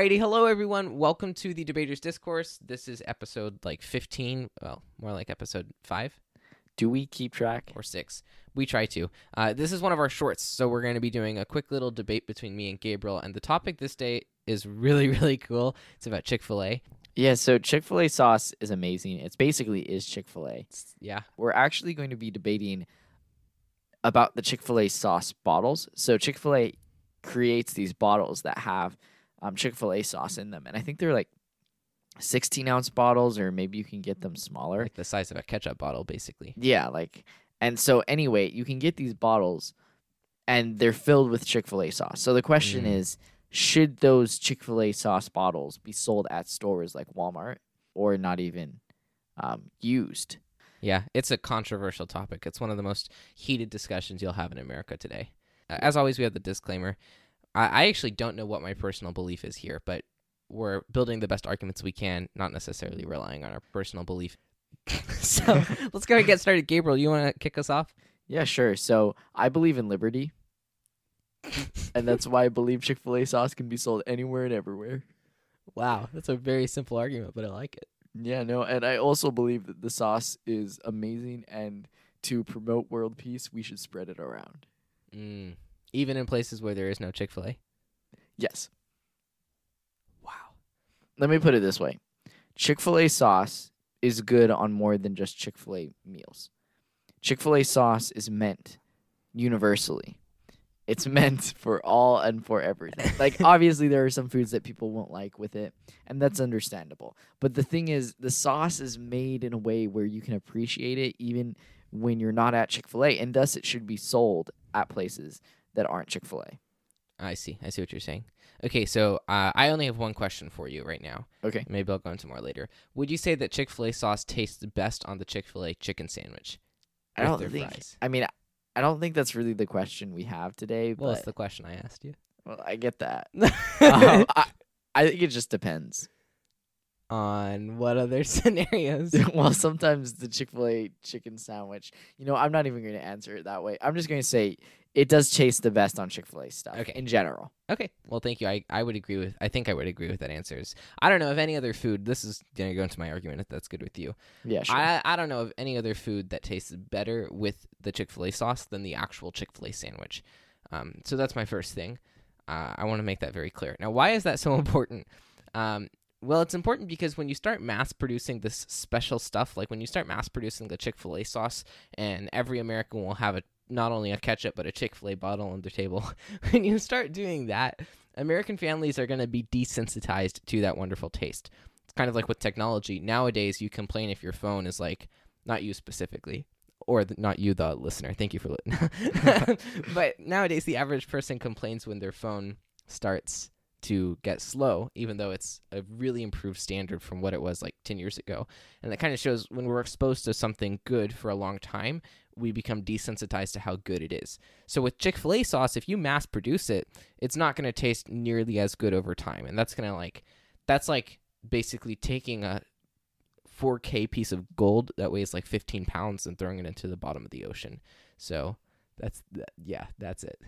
Alrighty, hello everyone. Welcome to the Debaters Discourse. This is episode like 15, well, more like episode 5 Do we keep track? or 6. We try to. Uh, this is one of our shorts, so we're going to be doing a quick little debate between me and Gabriel. And the topic this day is really, really cool. It's about Chick fil A. Yeah, so Chick fil A sauce is amazing. It's basically is Chick fil A. Yeah. We're actually going to be debating about the Chick fil A sauce bottles. So Chick fil A creates these bottles that have um, Chick fil A sauce in them. And I think they're like 16 ounce bottles, or maybe you can get them smaller. Like the size of a ketchup bottle, basically. Yeah, like, and so anyway, you can get these bottles and they're filled with Chick fil A sauce. So the question Mm. is should those Chick fil A sauce bottles be sold at stores like Walmart or not even um, used? Yeah, it's a controversial topic. It's one of the most heated discussions you'll have in America today. As always, we have the disclaimer. I, I actually don't know what my personal belief is here, but we're building the best arguments we can, not necessarily relying on our personal belief. so let's go ahead and get started. Gabriel, you want to kick us off? Yeah, sure. So I believe in liberty. and that's why I believe Chick fil A sauce can be sold anywhere and everywhere. Wow, that's a very simple argument, but I like it. Yeah, no, and I also believe that the sauce is amazing and to promote world peace, we should spread it around. Mm. Even in places where there is no Chick fil A? Yes. Wow. let me put it this way Chick fil A sauce is good on more than just Chick fil A meals. Chick fil A sauce is meant universally. It's meant for all and for everything. Like, obviously, there are some foods that people won't like with it, and that's understandable. But the thing is, the sauce is made in a way where you can appreciate it even when you're not at Chick fil A, and thus it should be sold at places that aren't Chick fil A. I see. I see what you're saying. Okay, so uh, I only have one question for you right now. Okay. Maybe I'll go into more later. Would you say that Chick Fil A sauce tastes best on the Chick Fil A chicken sandwich? I don't think. fries? I mean, I don't think that's really the question we have today. Well, but that's the question I asked you. well, I get that. Um, I, I think it just depends. on what other scenarios? well, sometimes the Chick Fil A chicken sandwich. You know, I'm not even going to answer it that way. I'm just going to say it does taste the best on Chick Fil A stuff. Okay. In general. okay. Well, thank you. I, I would agree with. I think I would agree with that answers. I don't know of any other food. This is gonna go into my argument if that's good with you. Yeah. Sure. I I don't know of any other food that tastes better with the Chick Fil A sauce than the actual Chick Fil A sandwich. Um, so that's my first thing. Uh, I want to make that very clear. Now, why is that so important? Um, well, it's important because when you start mass producing this special stuff, like when you start mass producing the Chick Fil A sauce, and every American will have a not only a ketchup but a Chick Fil A bottle on their table. when you start doing that, American families are going to be desensitized to that wonderful taste. It's kind of like with technology. Nowadays, you complain if your phone is like not you specifically or the, not you the listener thank you for listening but nowadays the average person complains when their phone starts to get slow even though it's a really improved standard from what it was like 10 years ago and that kind of shows when we're exposed to something good for a long time we become desensitized to how good it is so with chick-fil-a sauce if you mass produce it it's not going to taste nearly as good over time and that's going to like that's like basically taking a 4K piece of gold that weighs like 15 pounds and throwing it into the bottom of the ocean. So that's th- yeah, that's it.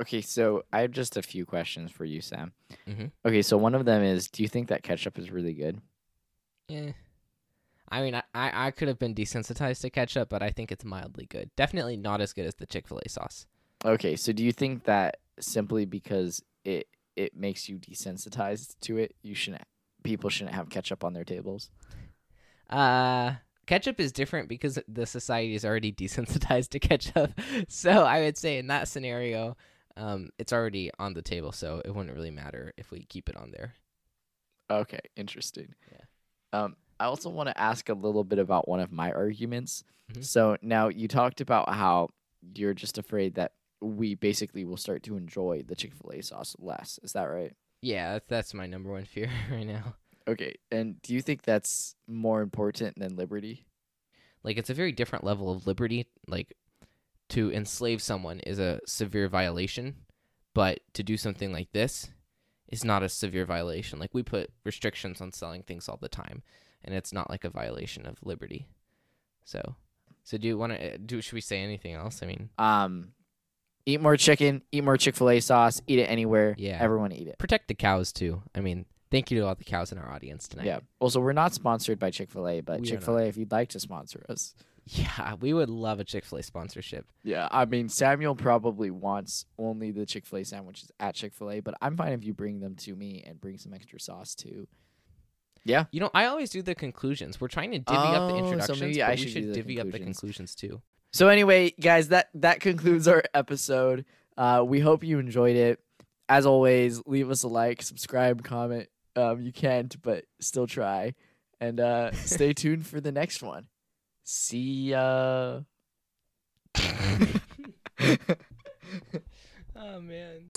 okay. So I have just a few questions for you, Sam. Mhm. Okay. So one of them is, do you think that ketchup is really good? Yeah. I mean, I, I, could have been desensitized to ketchup, but I think it's mildly good. Definitely not as good as the Chick fil A sauce. Okay. So do you think that simply because it it makes you desensitized to it, you shouldn't people shouldn't have ketchup on their tables? Uh, ketchup is different because the society is already desensitized to ketchup. So I would say in that scenario, um, it's already on the table, so it wouldn't really matter if we keep it on there. Okay, interesting. Yeah. Um, I also want to ask a little bit about one of my arguments. Mhm. So now you talked about how you're just afraid that we basically will start to enjoy the Chick Fil A sauce less. Is that right? Yeah, that's, that's my number one fear right now. Okay. And do you think that's more important than liberty? Like it's a very different level of liberty. Like to enslave someone is a severe violation, but to do something like this is not a severe violation. Like we put restrictions on selling things all the time, and it's not like a violation of liberty. So, so do you want to do? Should we say anything else? I mean, Um, Eat more chicken. Eat more Chick Fil A sauce. Eat it anywhere. Yeah. Everyone eat it. Protect the cows too. I mean, thank you to all the cows in our audience tonight. Yeah. Also, we're not sponsored by Chick Fil A, but Chick Fil A, if you'd like to sponsor us. Yeah, we would love a Chick Fil A sponsorship. Yeah, I mean Samuel probably wants only the Chick Fil A sandwiches at Chick Fil A, but I'm fine if you bring them to me and bring some extra sauce too. Yeah. You know, I always do the conclusions. We're trying to divvy up the Oh, so introductions, maybe but I we should do should the divvy up the conclusions. conclusions too. So anyway, guys, that that concludes our episode. Uh, we hope you enjoyed it. As always, leave us a like, subscribe, comment. Um, you can't, but still try, and uh, stay tuned for the next one. See ya. oh man.